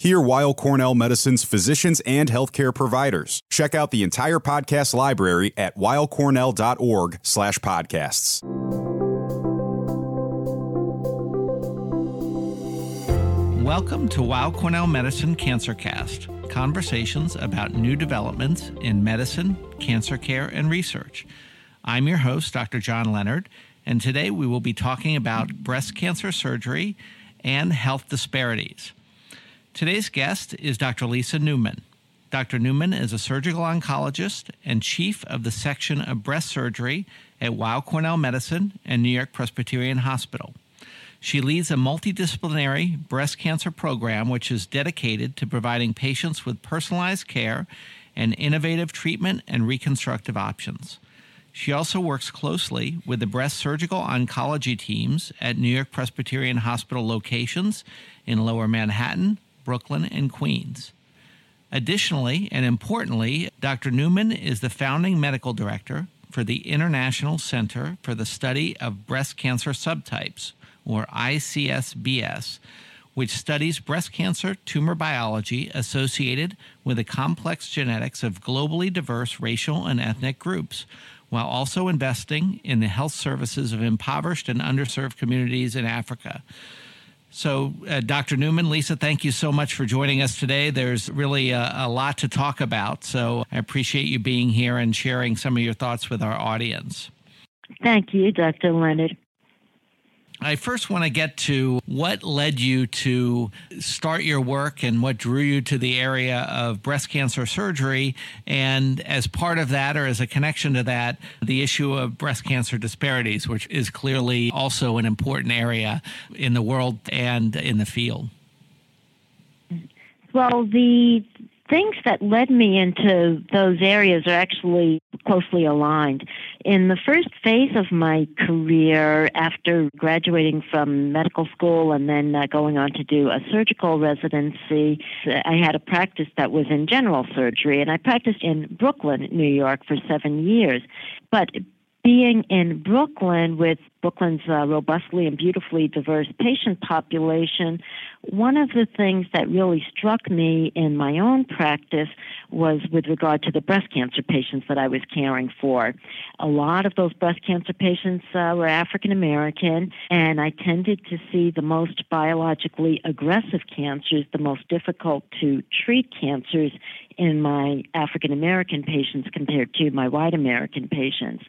Hear Weill Cornell Medicine's physicians and healthcare providers. Check out the entire podcast library at weillcornell.org slash podcasts. Welcome to Weill Cornell Medicine Cancer Cast, conversations about new developments in medicine, cancer care, and research. I'm your host, Dr. John Leonard, and today we will be talking about breast cancer surgery and health disparities. Today's guest is Dr. Lisa Newman. Dr. Newman is a surgical oncologist and chief of the section of breast surgery at Weill Cornell Medicine and New York Presbyterian Hospital. She leads a multidisciplinary breast cancer program which is dedicated to providing patients with personalized care and innovative treatment and reconstructive options. She also works closely with the breast surgical oncology teams at New York Presbyterian Hospital locations in Lower Manhattan, Brooklyn, and Queens. Additionally, and importantly, Dr. Newman is the founding medical director for the International Center for the Study of Breast Cancer Subtypes, or ICSBS, which studies breast cancer tumor biology associated with the complex genetics of globally diverse racial and ethnic groups, while also investing in the health services of impoverished and underserved communities in Africa. So, uh, Dr. Newman, Lisa, thank you so much for joining us today. There's really a, a, lot to talk about. So, I appreciate you being here and sharing some of your thoughts with our audience. Thank you, Dr. Leonard. I first want to get to what led you to start your work and what drew you to the area of breast cancer surgery. And as part of that, or as a connection to that, the issue of breast cancer disparities, which is clearly also an important area in the world and in the field. Well, the things that led me into those areas are actually closely aligned. In the first phase of my career, after graduating from medical school and then uh, going on to do a surgical residency, I had a practice that was in general surgery, and I practiced in Brooklyn, New York, for seven years. But being in Brooklyn with Brooklyn's uh, robustly and beautifully diverse patient population, one of the things that really struck me in my own practice was with regard to the breast cancer patients that I was caring for. A lot of those breast cancer patients uh, were African American, and I tended to see the most biologically aggressive cancers, the most difficult to treat cancers in my African American patients compared to my white American patients.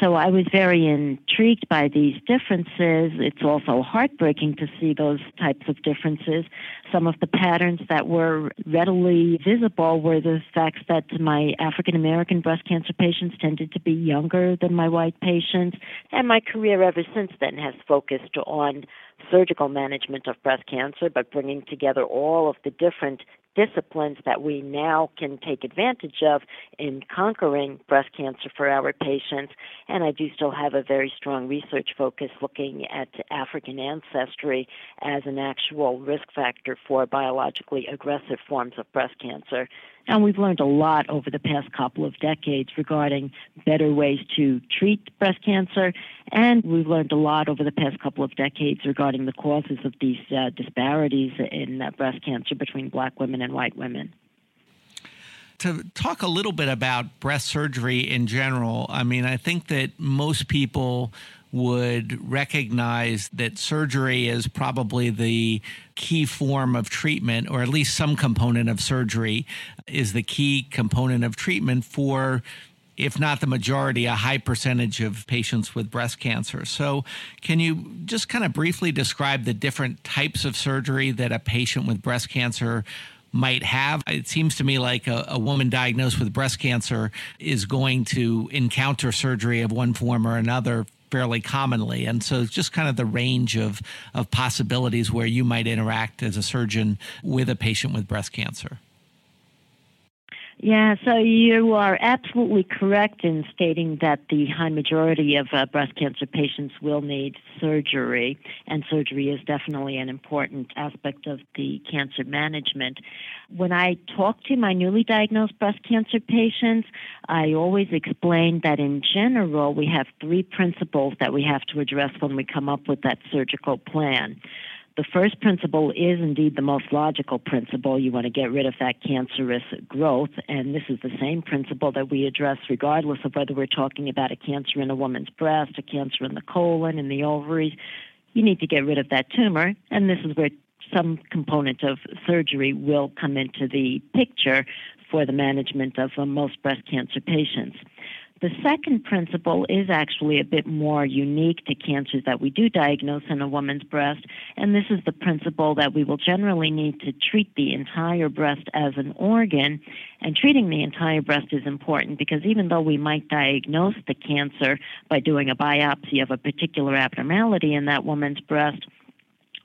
So I was very intrigued by these differences. It's also heartbreaking to see those types of differences. Some of the patterns that were readily visible were the facts that my African American breast cancer patients tended to be younger than my white patients. And my career ever since then has focused on surgical management of breast cancer, but bringing together all of the different disciplines that we now can take advantage of in conquering breast cancer for our patients. And I do still have a very strong research focus looking at African ancestry as an actual risk factor for biologically aggressive forms of breast cancer. And we've learned a lot over the past couple of decades regarding better ways to treat breast cancer. And we've learned a lot over the past couple of decades regarding the causes of these uh, disparities in uh, breast cancer between black women and white women to talk a little bit about breast surgery in general, I mean, I think that most people would recognize that surgery is probably the key form of treatment, or at least some component of surgery is the key component of treatment for if not the majority, a high percentage of patients with breast cancer. So, can you just kind of briefly describe the different types of surgery that a patient with breast cancer might have. It seems to me like a, a, woman diagnosed with breast cancer is going to encounter surgery of one form or another fairly commonly. And so it's just kind of the range of, of possibilities where you might interact as a surgeon with a patient with breast cancer. Yeah, so you are absolutely correct in stating that the high majority of uh, breast cancer patients will need surgery, and surgery is definitely an important aspect of the cancer management. When I talk to my newly diagnosed breast cancer patients, I always explain that in general, we have three principles that we have to address when we come up with that surgical plan. The first principle is indeed the most logical principle. You want to get rid of that cancerous growth, and this is the same principle that we address regardless of whether we're talking about a cancer in a woman's breast, a cancer in the colon, in the ovaries. You need to get rid of that tumor, and this is where some component of surgery will come into the picture for the management of most breast cancer patients. The second principle is actually a bit more unique to cancers that we do diagnose in a woman's breast, and this is the principle that we will generally need to treat the entire breast as an organ. And treating the entire breast is important because even though we might diagnose the cancer by doing a biopsy of a particular abnormality in that woman's breast,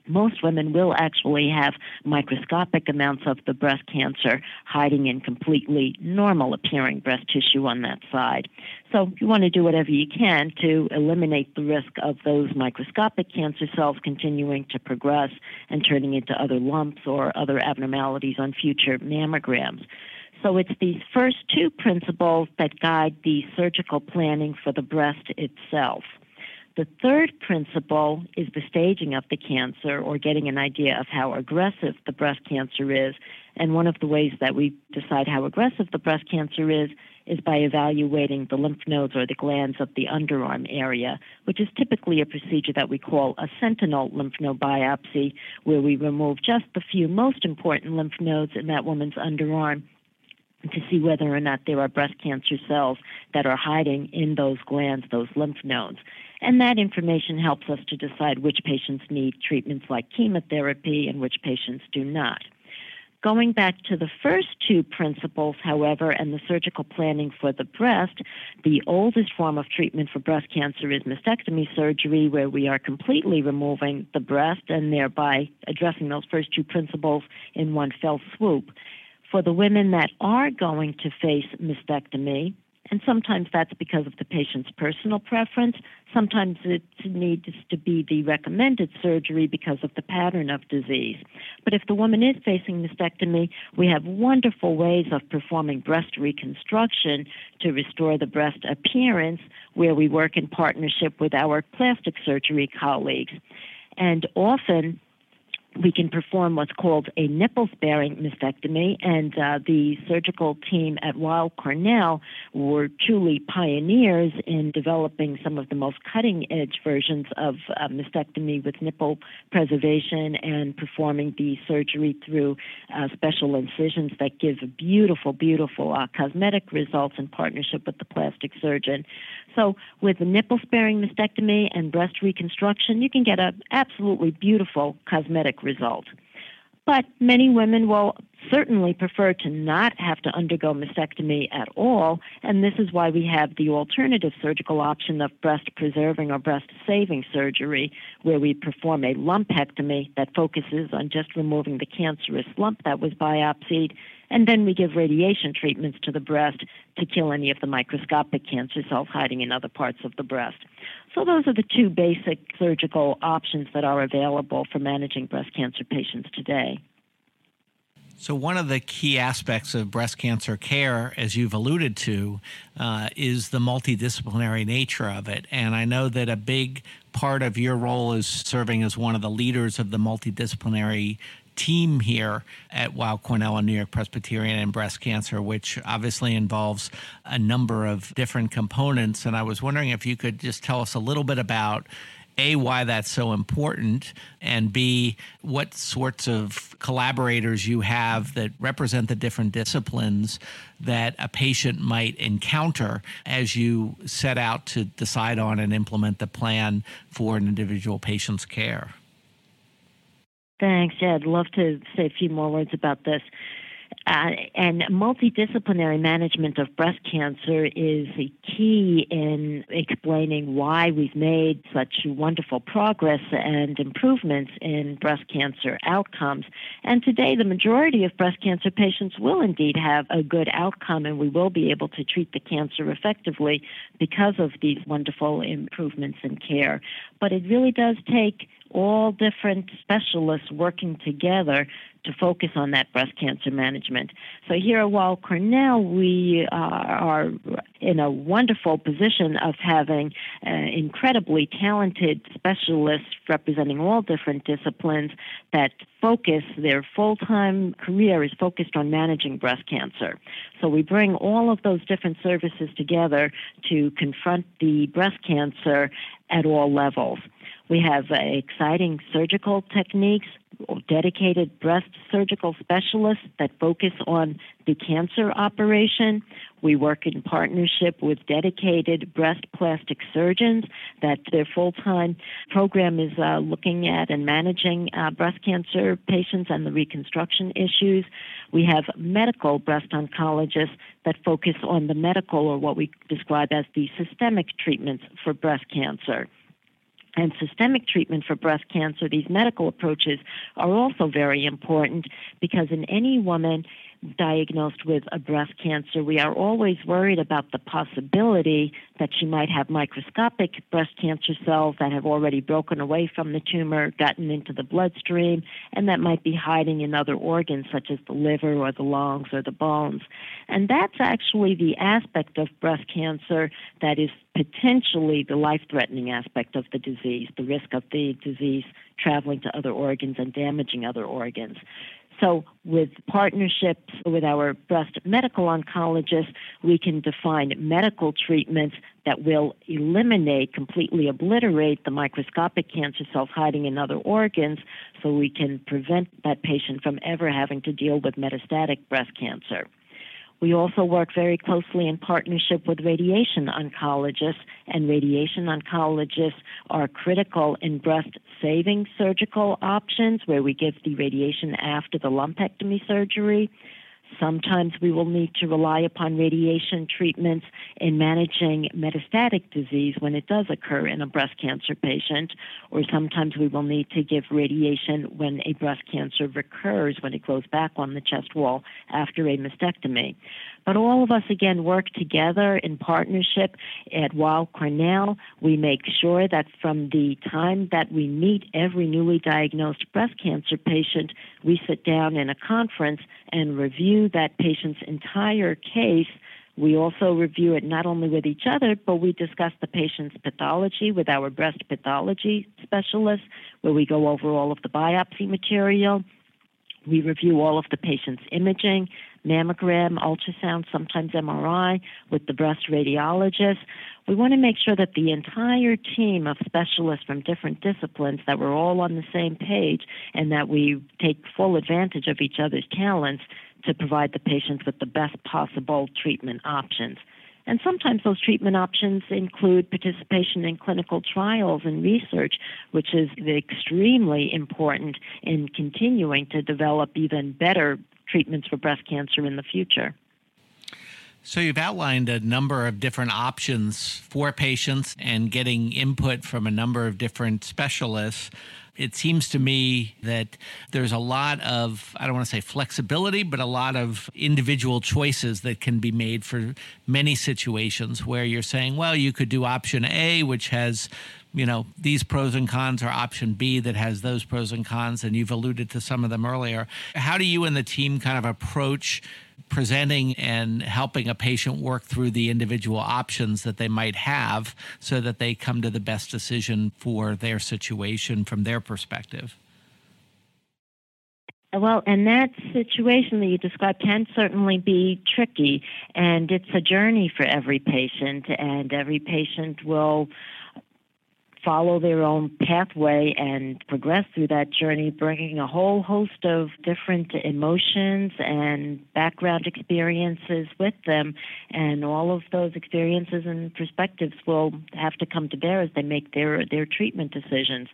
most women will actually have microscopic amounts of the breast cancer hiding in completely normal appearing breast tissue on that side. So you want to do whatever you can to eliminate the risk of those microscopic cancer cells continuing to progress and turning into other lumps or other abnormalities on future mammograms. So it's these first two principles that guide the surgical planning for the breast itself. The third principle is the staging of the cancer or getting an idea of how aggressive the breast cancer is. And one of the ways that we decide how aggressive the breast cancer is is by evaluating the lymph nodes or the glands of the underarm area, which is typically a procedure that we call a sentinel lymph node biopsy, where we remove just the few most important lymph nodes in that woman's underarm to see whether or not there are breast cancer cells that are hiding in those glands, those lymph nodes. And that information helps us to decide which patients need treatments like chemotherapy and which patients do not. Going back to the first two principles, however, and the surgical planning for the breast, the oldest form of treatment for breast cancer is mastectomy surgery, where we are completely removing the breast and thereby addressing those first two principles in one fell swoop. For the women that are going to face mastectomy, and sometimes that's because of the patient's personal preference. Sometimes it needs to be the recommended surgery because of the pattern of disease. But if the woman is facing mastectomy, we have wonderful ways of performing breast reconstruction to restore the breast appearance where we work in partnership with our plastic surgery colleagues. And often, we can perform what's called a nipple sparing mastectomy, and uh, the surgical team at Weill Cornell were truly pioneers in developing some of the most cutting edge versions of uh, mastectomy with nipple preservation and performing the surgery through uh, special incisions that give beautiful, beautiful uh, cosmetic results in partnership with the plastic surgeon. So, with the nipple sparing mastectomy and breast reconstruction, you can get an absolutely beautiful cosmetic result. But many women will certainly prefer to not have to undergo mastectomy at all, and this is why we have the alternative surgical option of breast preserving or breast saving surgery, where we perform a lumpectomy that focuses on just removing the cancerous lump that was biopsied and then we give radiation treatments to the breast to kill any of the microscopic cancer cells hiding in other parts of the breast. So, those are the two basic surgical options that are available for managing breast cancer patients today. So, one of the key aspects of breast cancer care, as you've alluded to, uh, is the multidisciplinary nature of it. And I know that a big part of your role is serving as one of the leaders of the multidisciplinary team here at Weill Cornell and New York Presbyterian and breast cancer, which obviously involves a number of different components. And I was wondering if you could just tell us a little bit about a, why that's so important, and B, what sorts of collaborators you have that represent the different disciplines that a patient might encounter as you set out to decide on and implement the plan for an individual patient's care. Thanks. Yeah, I'd love to say a few more words about this. Uh, and multidisciplinary management of breast cancer is a key in explaining why we've made such wonderful progress and improvements in breast cancer outcomes. And today, the majority of breast cancer patients will indeed have a good outcome, and we will be able to treat the cancer effectively because of these wonderful improvements in care. But it really does take all different specialists working together to focus on that breast cancer management. So here at Weill Cornell, we uh, are in a wonderful position of having uh, incredibly talented specialists representing all different disciplines that focus their full-time career is focused on managing breast cancer. So we bring all of those different services together to confront the breast cancer at all levels. We have uh, exciting surgical techniques, dedicated breast surgical specialists that focus on the cancer operation. We work in partnership with dedicated breast plastic surgeons that their full time program is uh, looking at and managing uh, breast cancer patients and the reconstruction issues. We have medical breast oncologists that focus on the medical or what we describe as the systemic treatments for breast cancer and systemic treatment for breast cancer, these medical approaches are also very important because in any woman diagnosed with a breast cancer, we are always worried about the possibility that she might have microscopic breast cancer cells that have already broken away from the tumor, gotten into the bloodstream, and that might be hiding in other organs such as the liver or the lungs or the bones. And that's actually the aspect of breast cancer that is potentially the life threatening aspect of the disease, the risk of the disease traveling to other organs and damaging other organs. So, with partnerships with our breast medical oncologists, we can define medical treatments that will eliminate, completely obliterate the microscopic cancer cells hiding in other organs so we can prevent that patient from ever having to deal with metastatic breast cancer. We also work very closely in partnership with radiation oncologists, and radiation oncologists are critical in breast saving surgical options where we give the radiation after the lumpectomy surgery. Sometimes we will need to rely upon radiation treatments in managing metastatic disease when it does occur in a breast cancer patient, or sometimes we will need to give radiation when a breast cancer recurs, when it grows back on the chest wall after a mastectomy. But all of us again work together in partnership at Weill Cornell. We make sure that from the time that we meet every newly diagnosed breast cancer patient, we sit down in a conference and review that patient's entire case. We also review it not only with each other, but we discuss the patient's pathology with our breast pathology specialist, where we go over all of the biopsy material. We review all of the patient's imaging, mammogram, ultrasound, sometimes MRI with the breast radiologist. We want to make sure that the entire team of specialists from different disciplines that we're all on the same page and that we take full advantage of each other's talents to provide the patients with the best possible treatment options. And sometimes those treatment options include participation in clinical trials and research, which is extremely important in continuing to develop even better treatments for breast cancer in the future. So, you've outlined a number of different options for patients and getting input from a number of different specialists. It seems to me that there's a lot of, I don't want to say flexibility, but a lot of individual choices that can be made for many situations where you're saying, well, you could do option A, which has you know these pros and cons or option b that has those pros and cons and you've alluded to some of them earlier. How do you and the team kind of approach presenting and helping a patient work through the individual options that they might have so that they come to the best decision for their situation from their perspective? Well, and that situation that you described can certainly be tricky, and it's a journey for every patient, and every patient will follow their own pathway and progress through that journey, bringing a whole host of different emotions and background experiences with them. And all of those experiences and perspectives will have to come to bear as they make their, their treatment decisions.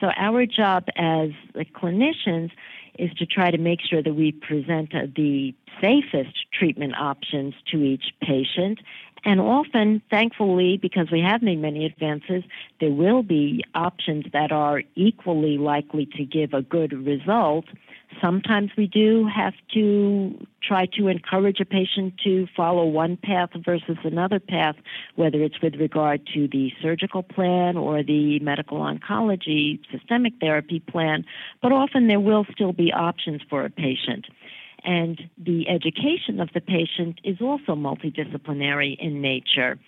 So, our job as clinicians is to try to make sure that we present the safest treatment options to each patient And often, thankfully, because we have made many advances, there will be options that are equally likely to give a good result. Sometimes we do have to try to encourage a patient to follow one path versus another path, whether it's with regard to the surgical plan or the medical oncology systemic therapy plan. But often there will still be options for a patient. And the education of the patient is also multidisciplinary in nature.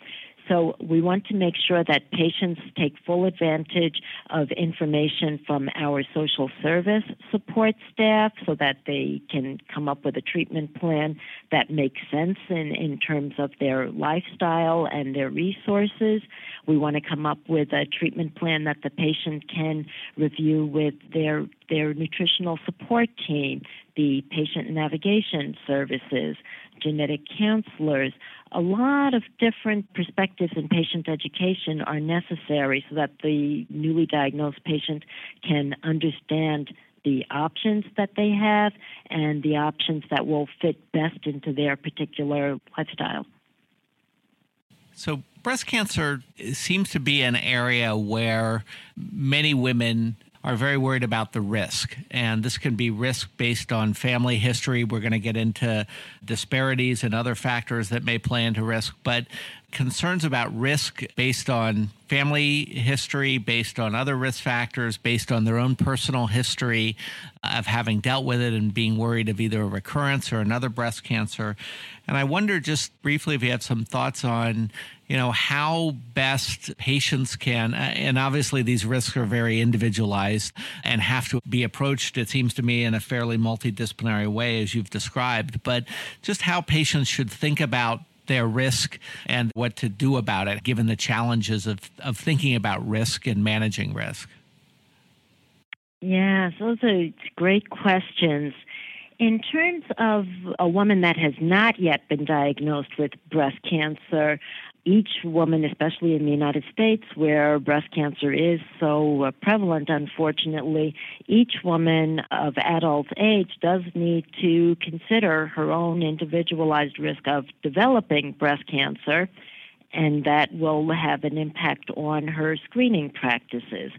So we want to make sure that patients take full advantage of information from our social service support staff so that they can come up with a treatment plan that makes sense in, in terms of their lifestyle and their resources. We want to come up with a treatment plan that the patient can review with their their nutritional support team, the patient navigation services, genetic counselors. A lot of different perspectives in patient education are necessary so that the newly diagnosed patient can understand the options that they have and the options that will fit best into their particular lifestyle. So, breast cancer seems to be an area where many women are very worried about the risk. And this can be risk based on family history. We're going to get into disparities and other factors that may play into risk. But concerns about risk based on family history, based on other risk factors, based on their own personal history of having dealt with it and being worried of either a recurrence or another breast cancer. And I wonder just briefly if you have some thoughts on, you know, how best patients can, uh, and obviously these risks are very individualized and have to be approached, it seems to me, in a fairly multidisciplinary way, as you've described, but just how patients should think about their risk and what to do about it, given the challenges of, of thinking about risk and managing risk? Yes, those are great questions. In terms of a woman that has not yet been diagnosed with breast cancer, each woman, especially in the United States where breast cancer is so uh, prevalent, unfortunately, each woman of adult age does need to consider her own individualized risk of developing breast cancer, and that will have an impact on her screening practices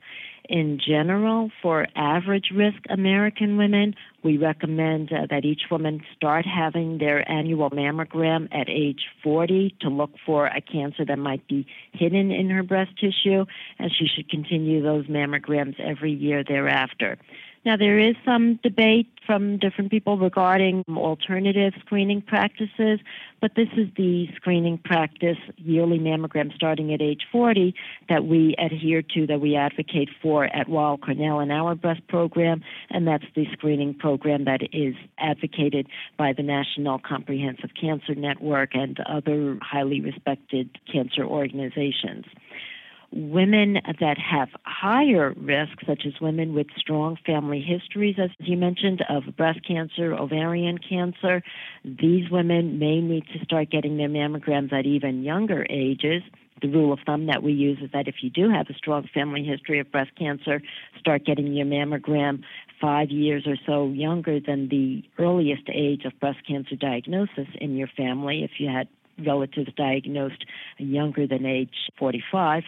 in general, for average risk American women, we recommend uh, that each woman start having their annual mammogram at age 40 to look for a cancer that might be hidden in her breast tissue, and she should continue those mammograms every year thereafter. Now, there is some debate from different people regarding alternative screening practices, but this is the screening practice, yearly mammogram starting at age 40, that we adhere to, that we advocate for at Weill Cornell in our breast program, and that's the screening program that is advocated by the National Comprehensive Cancer Network and other highly respected cancer organizations women that have higher risk, such as women with strong family histories, as you mentioned, of breast cancer, ovarian cancer, these women may need to start getting their mammograms at even younger ages. The rule of thumb that we use is that if you do have a strong family history of breast cancer, start getting your mammogram five years or so younger than the earliest age of breast cancer diagnosis in your family if you had relatives diagnosed younger than age 45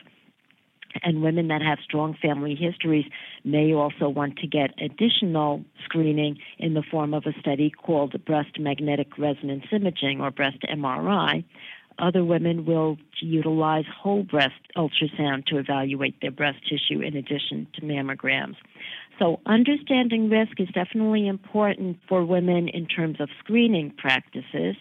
and women that have strong family histories may also want to get additional screening in the form of a study called breast magnetic resonance imaging or breast MRI. Other women will utilize whole breast ultrasound to evaluate their breast tissue in addition to mammograms. So, understanding risk is definitely important for women in terms of screening practices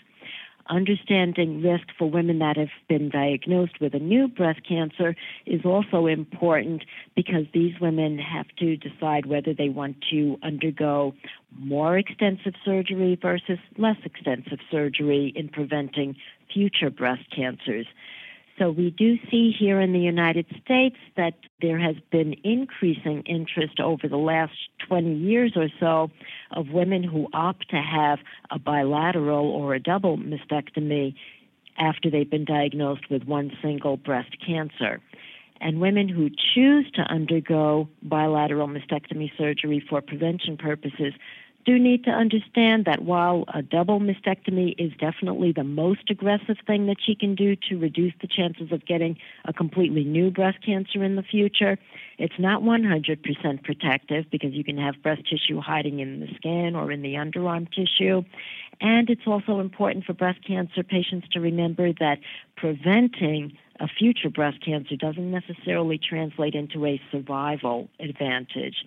understanding risk for women that have been diagnosed with a new breast cancer is also important because these women have to decide whether they want to undergo more extensive surgery versus less extensive surgery in preventing future breast cancers. So we do see here in the United States that there has been increasing interest over the last 20 years or so of women who opt to have a bilateral or a double mastectomy after they've been diagnosed with one single breast cancer. And women who choose to undergo bilateral mastectomy surgery for prevention purposes do need to understand that while a double mastectomy is definitely the most aggressive thing that she can do to reduce the chances of getting a completely new breast cancer in the future, it's not 100% protective because you can have breast tissue hiding in the skin or in the underarm tissue. And it's also important for breast cancer patients to remember that preventing a future breast cancer doesn't necessarily translate into a survival advantage.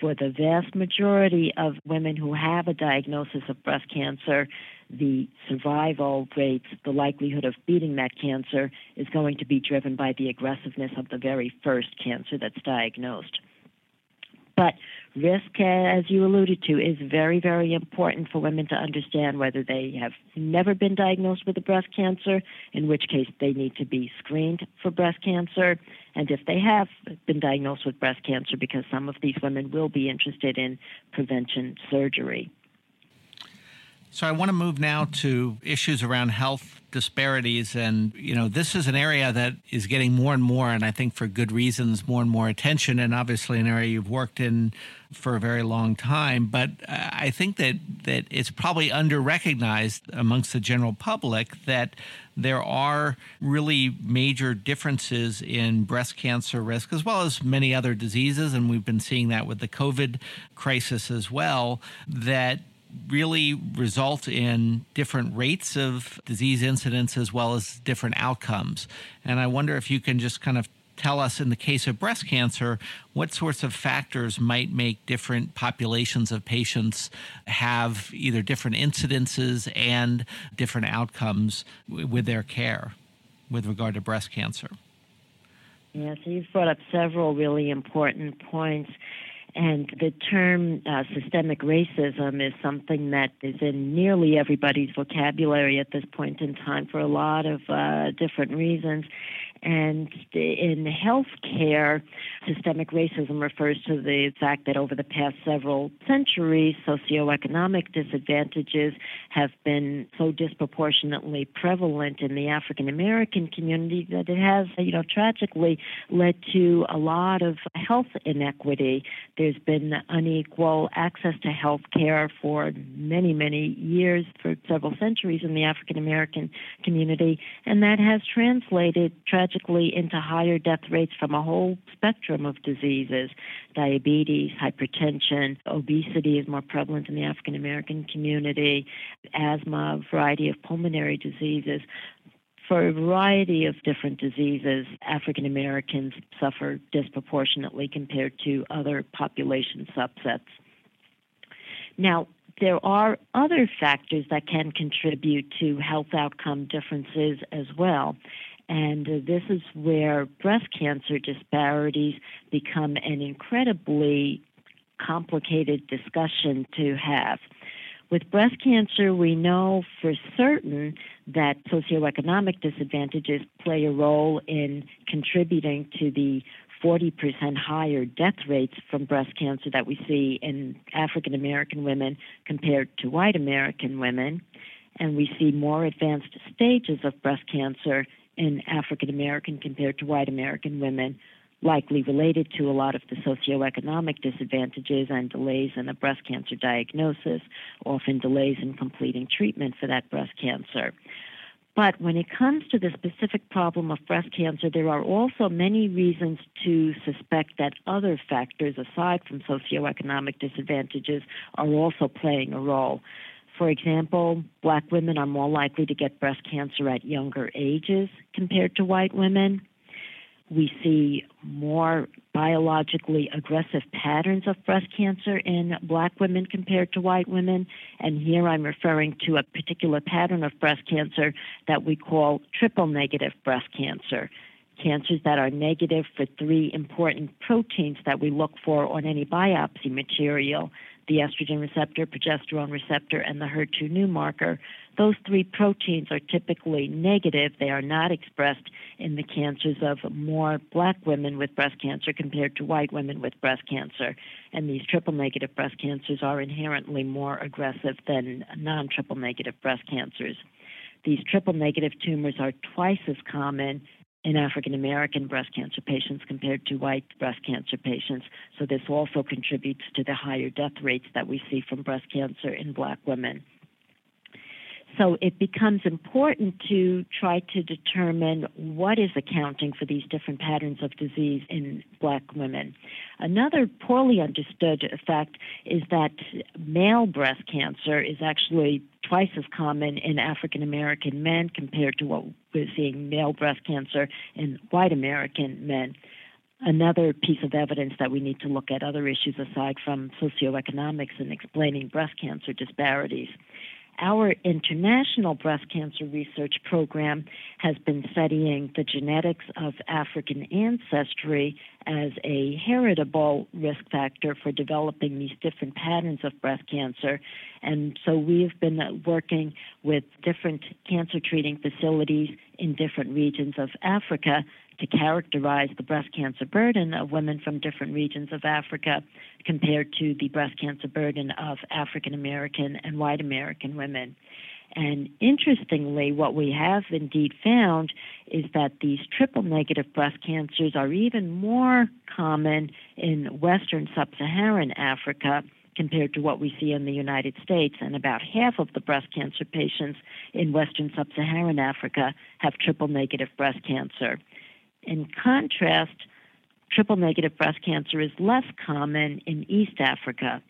For the vast majority of women who have a diagnosis of breast cancer, the survival rates, the likelihood of beating that cancer, is going to be driven by the aggressiveness of the very first cancer that's diagnosed. But risk, uh, as you alluded to, is very, very important for women to understand whether they have never been diagnosed with a breast cancer, in which case they need to be screened for breast cancer, and if they have been diagnosed with breast cancer, because some of these women will be interested in prevention surgery. So I want to move now to issues around health disparities and you know this is an area that is getting more and more and I think for good reasons more and more attention and obviously an area you've worked in for a very long time. But uh, I think that that it's probably under recognized amongst the general public that there are really major differences in breast cancer risk as well as many other diseases and we've been seeing that with the covid crisis as well that really result in different rates of disease incidence as well as different outcomes. And I wonder if you can just kind of tell us in the case of breast cancer what sorts of factors might make different populations of patients have either different incidences and different outcomes with their care with regard to breast cancer. Yeah, so you've brought up several really important points. And the term uh, systemic racism is something that is in nearly everybody's vocabulary at this point in time for a lot of uh, different reasons. And in healthcare, systemic racism refers to the fact that over the past several centuries, socioeconomic disadvantages have been so disproportionately prevalent in the African American community that it has, you know, tragically led to a lot of health inequity. There's been unequal access to health care for many, many years, for several centuries in the African American community, and that has translated tragically into higher death rates from a whole spectrum of diseases. Diabetes, hypertension, obesity is more prevalent in the African American community, asthma, a variety of pulmonary diseases. For a variety of different diseases, African Americans suffer disproportionately compared to other population subsets. Now, there are other factors that can contribute to health outcome differences as well. And uh, this is where breast cancer disparities become an incredibly complicated discussion to have. With breast cancer, we know for certain that socioeconomic disadvantages play a role in contributing to the 40% higher death rates from breast cancer that we see in African American women compared to white American women. And we see more advanced stages of breast cancer in African American compared to white American women, likely related to a lot of the socioeconomic disadvantages and delays in a breast cancer diagnosis, often delays in completing treatment for that breast cancer. But when it comes to the specific problem of breast cancer, there are also many reasons to suspect that other factors aside from socioeconomic disadvantages are also playing a role. For example, black women are more likely to get breast cancer at younger ages compared to white women. We see more biologically aggressive patterns of breast cancer in black women compared to white women. And here I'm referring to a particular pattern of breast cancer that we call triple negative breast cancer. Cancers that are negative for three important proteins that we look for on any biopsy material the estrogen receptor, progesterone receptor, and the HER2/neu marker. Those three proteins are typically negative. They are not expressed in the cancers of more black women with breast cancer compared to white women with breast cancer. And these triple negative breast cancers are inherently more aggressive than non triple negative breast cancers. These triple negative tumors are twice as common in African American breast cancer patients compared to white breast cancer patients. So, this also contributes to the higher death rates that we see from breast cancer in black women. So it becomes important to try to determine what is accounting for these different patterns of disease in black women. Another poorly understood fact is that male breast cancer is actually twice as common in African American men compared to what we're seeing male breast cancer in white American men another piece of evidence that we need to look at other issues aside from socioeconomics and explaining breast cancer disparities our international breast cancer research program has been studying the genetics of African ancestry as a heritable risk factor for developing these different patterns of breast cancer. And so we've been working with different cancer treating facilities in different regions of Africa to characterize the breast cancer burden of women from different regions of Africa compared to the breast cancer burden of African American and white American women. And interestingly, what we have indeed found is that these triple negative breast cancers are even more common in Western sub Saharan Africa compared to what we see in the United States. And about half of the breast cancer patients in Western sub Saharan Africa have triple negative breast cancer. In contrast, triple negative breast cancer is less common in East Africa.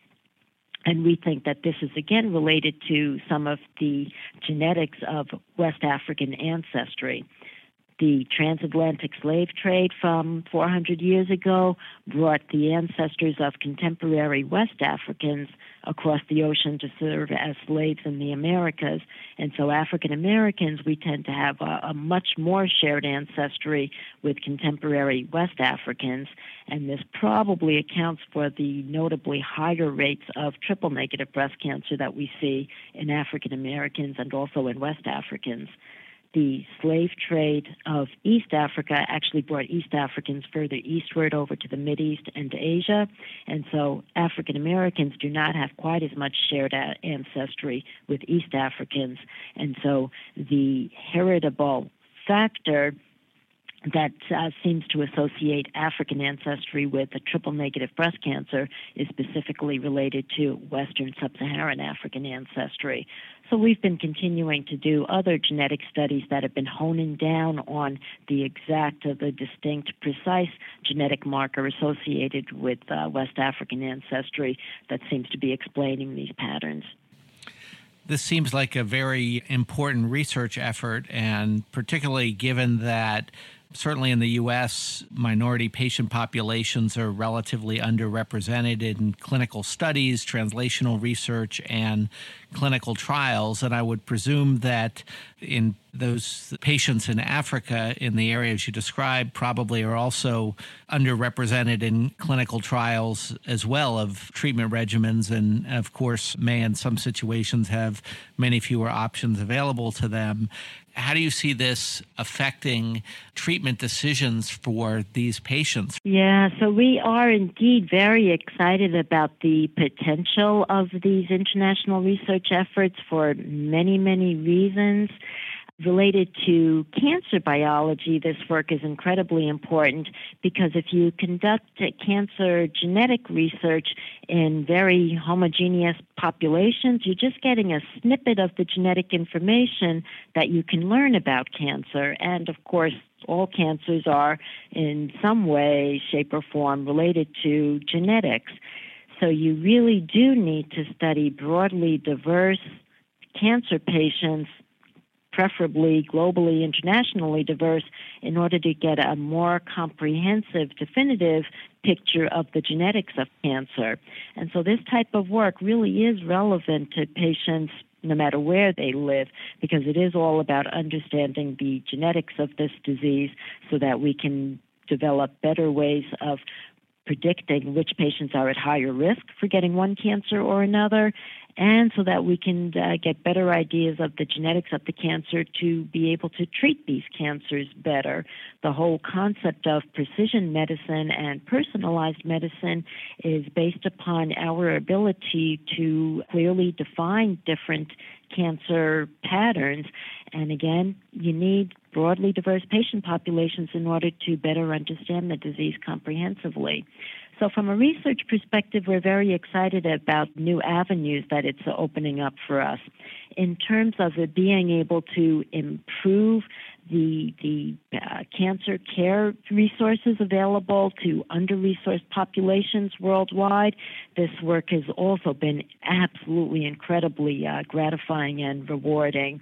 And we think that this is again related to some of the genetics of West African ancestry the transatlantic slave trade from 400 years ago brought the ancestors of contemporary West Africans across the ocean to serve as slaves in the Americas. And so African Americans, we tend to have a, a, much more shared ancestry with contemporary West Africans. And this probably accounts for the notably higher rates of triple negative breast cancer that we see in African Americans and also in West Africans the slave trade of East Africa actually brought East Africans further eastward over to the Mideast and to Asia. And so African Americans do not have quite as much shared ancestry with East Africans. And so the heritable factor that uh, seems to associate African ancestry with a triple negative breast cancer is specifically related to Western sub Saharan African ancestry. So we've been continuing to do other genetic studies that have been honing down on the exact, uh, the distinct, precise genetic marker associated with uh, West African ancestry that seems to be explaining these patterns. This seems like a very important research effort, and particularly given that certainly in the U.S., minority patient populations are relatively underrepresented in clinical studies, translational research, and clinical trials. And I would presume that in those patients in Africa, in the areas you described, probably are also underrepresented in clinical trials as well of treatment regimens, and of course, may in some situations have many fewer options available to them. How do you see this affecting treatment decisions for these patients? Yeah, so we are indeed very excited about the potential of these international research efforts for many, many reasons related to cancer biology, this work is incredibly important because if you conduct cancer genetic research in very homogeneous populations, you're just getting a snippet of the genetic information that you can learn about cancer. And of course, all cancers are in some way, shape, or form related to genetics. So you really do need to study broadly diverse cancer patients preferably globally, internationally diverse, in order to get a more comprehensive, definitive picture of the genetics of cancer. And so this type of work really is relevant to patients no matter where they live, because it is all about understanding the genetics of this disease so that we can develop better ways of predicting which patients are at higher risk for getting one cancer or another, and so that we can uh, get better ideas of the genetics of the cancer to be able to treat these cancers better. The whole concept of precision medicine and personalized medicine is based upon our ability to clearly define different cancer patterns. And again, you need broadly diverse patient populations in order to better understand the disease comprehensively. So, from a research perspective, we're very excited about new avenues that it's opening up for us. In terms of it being able to improve the the uh, cancer care resources available to under-resourced populations worldwide. This work has also been absolutely incredibly uh, gratifying and rewarding.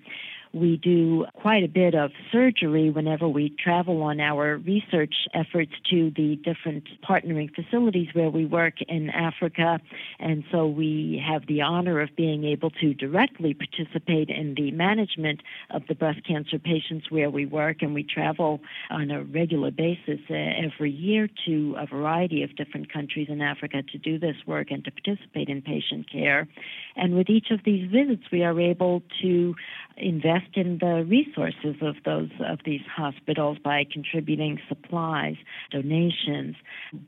We do quite a bit of surgery whenever we travel on our research efforts to the different partnering facilities where we work in Africa. And so we have the honor of being able to directly participate in the management of the breast cancer patients where we work. And we travel on a regular basis uh, every year to a variety of different countries in Africa to do this work and to participate in patient care. And with each of these visits, we are able to invest in the resources of those of these hospitals by contributing supplies, donations,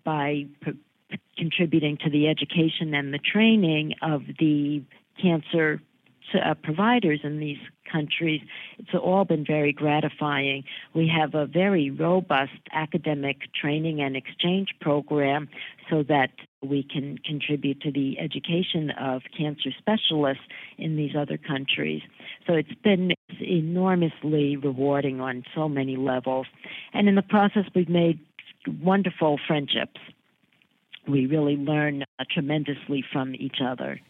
by p- contributing to the education and the training of the cancer uh, providers in these countries. It's all been very gratifying. We have a very robust academic training and exchange program so that we can contribute to the education of cancer specialists in these other countries. So it's been enormously rewarding on so many levels. And in the process, we've made wonderful friendships. We really learn uh, tremendously from each other.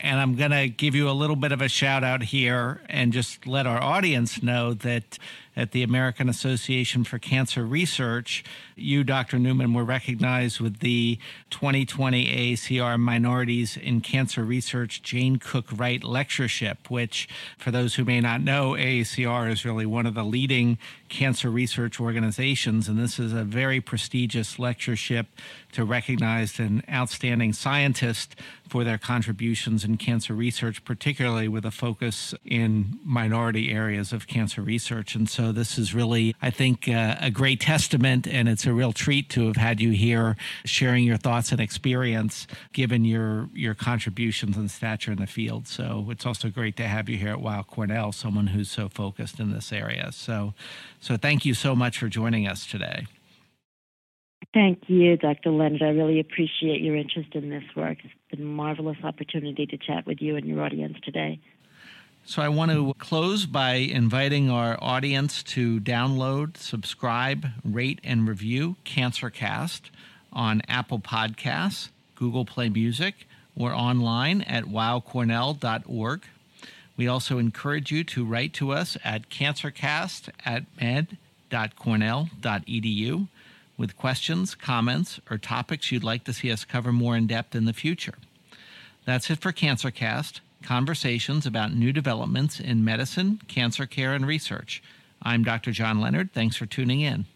And I'm going to give you a little bit of a shout out here and just let our audience know that at the American Association for Cancer Research, you, Dr. Newman, were recognized with the 2020 AACR Minorities in Cancer Research Jane Cooke Wright Lectureship, which, for those who may not know, AACR is really one of the leading cancer research organizations. And this is a very prestigious lectureship to recognize an outstanding scientist for their contributions in cancer research, particularly with a focus in minority areas of cancer research. And so this is really, I think, uh, a great testament, and it's a real treat to have had you here sharing your thoughts and experience, given your your contributions and stature in the field. So it's also great to have you here at Weill Cornell, someone who's so focused in this area. So, so thank you so much for joining us today. Thank you, Dr. Leonard. I really appreciate your interest in this work. It's been a marvelous opportunity to chat with you and your audience today. So I want to close by inviting our audience to download, subscribe, rate, and review CancerCast on Apple Podcasts, Google Play Music, or online at weillcornell.org. We also encourage you to write to us at cancercast at med.cornell.edu with questions, comments, or topics you'd like to see us cover more in depth in the future. That's it for CancerCast conversations about new developments in medicine, cancer care, and research. I'm Dr. John Leonard. Thanks for tuning in.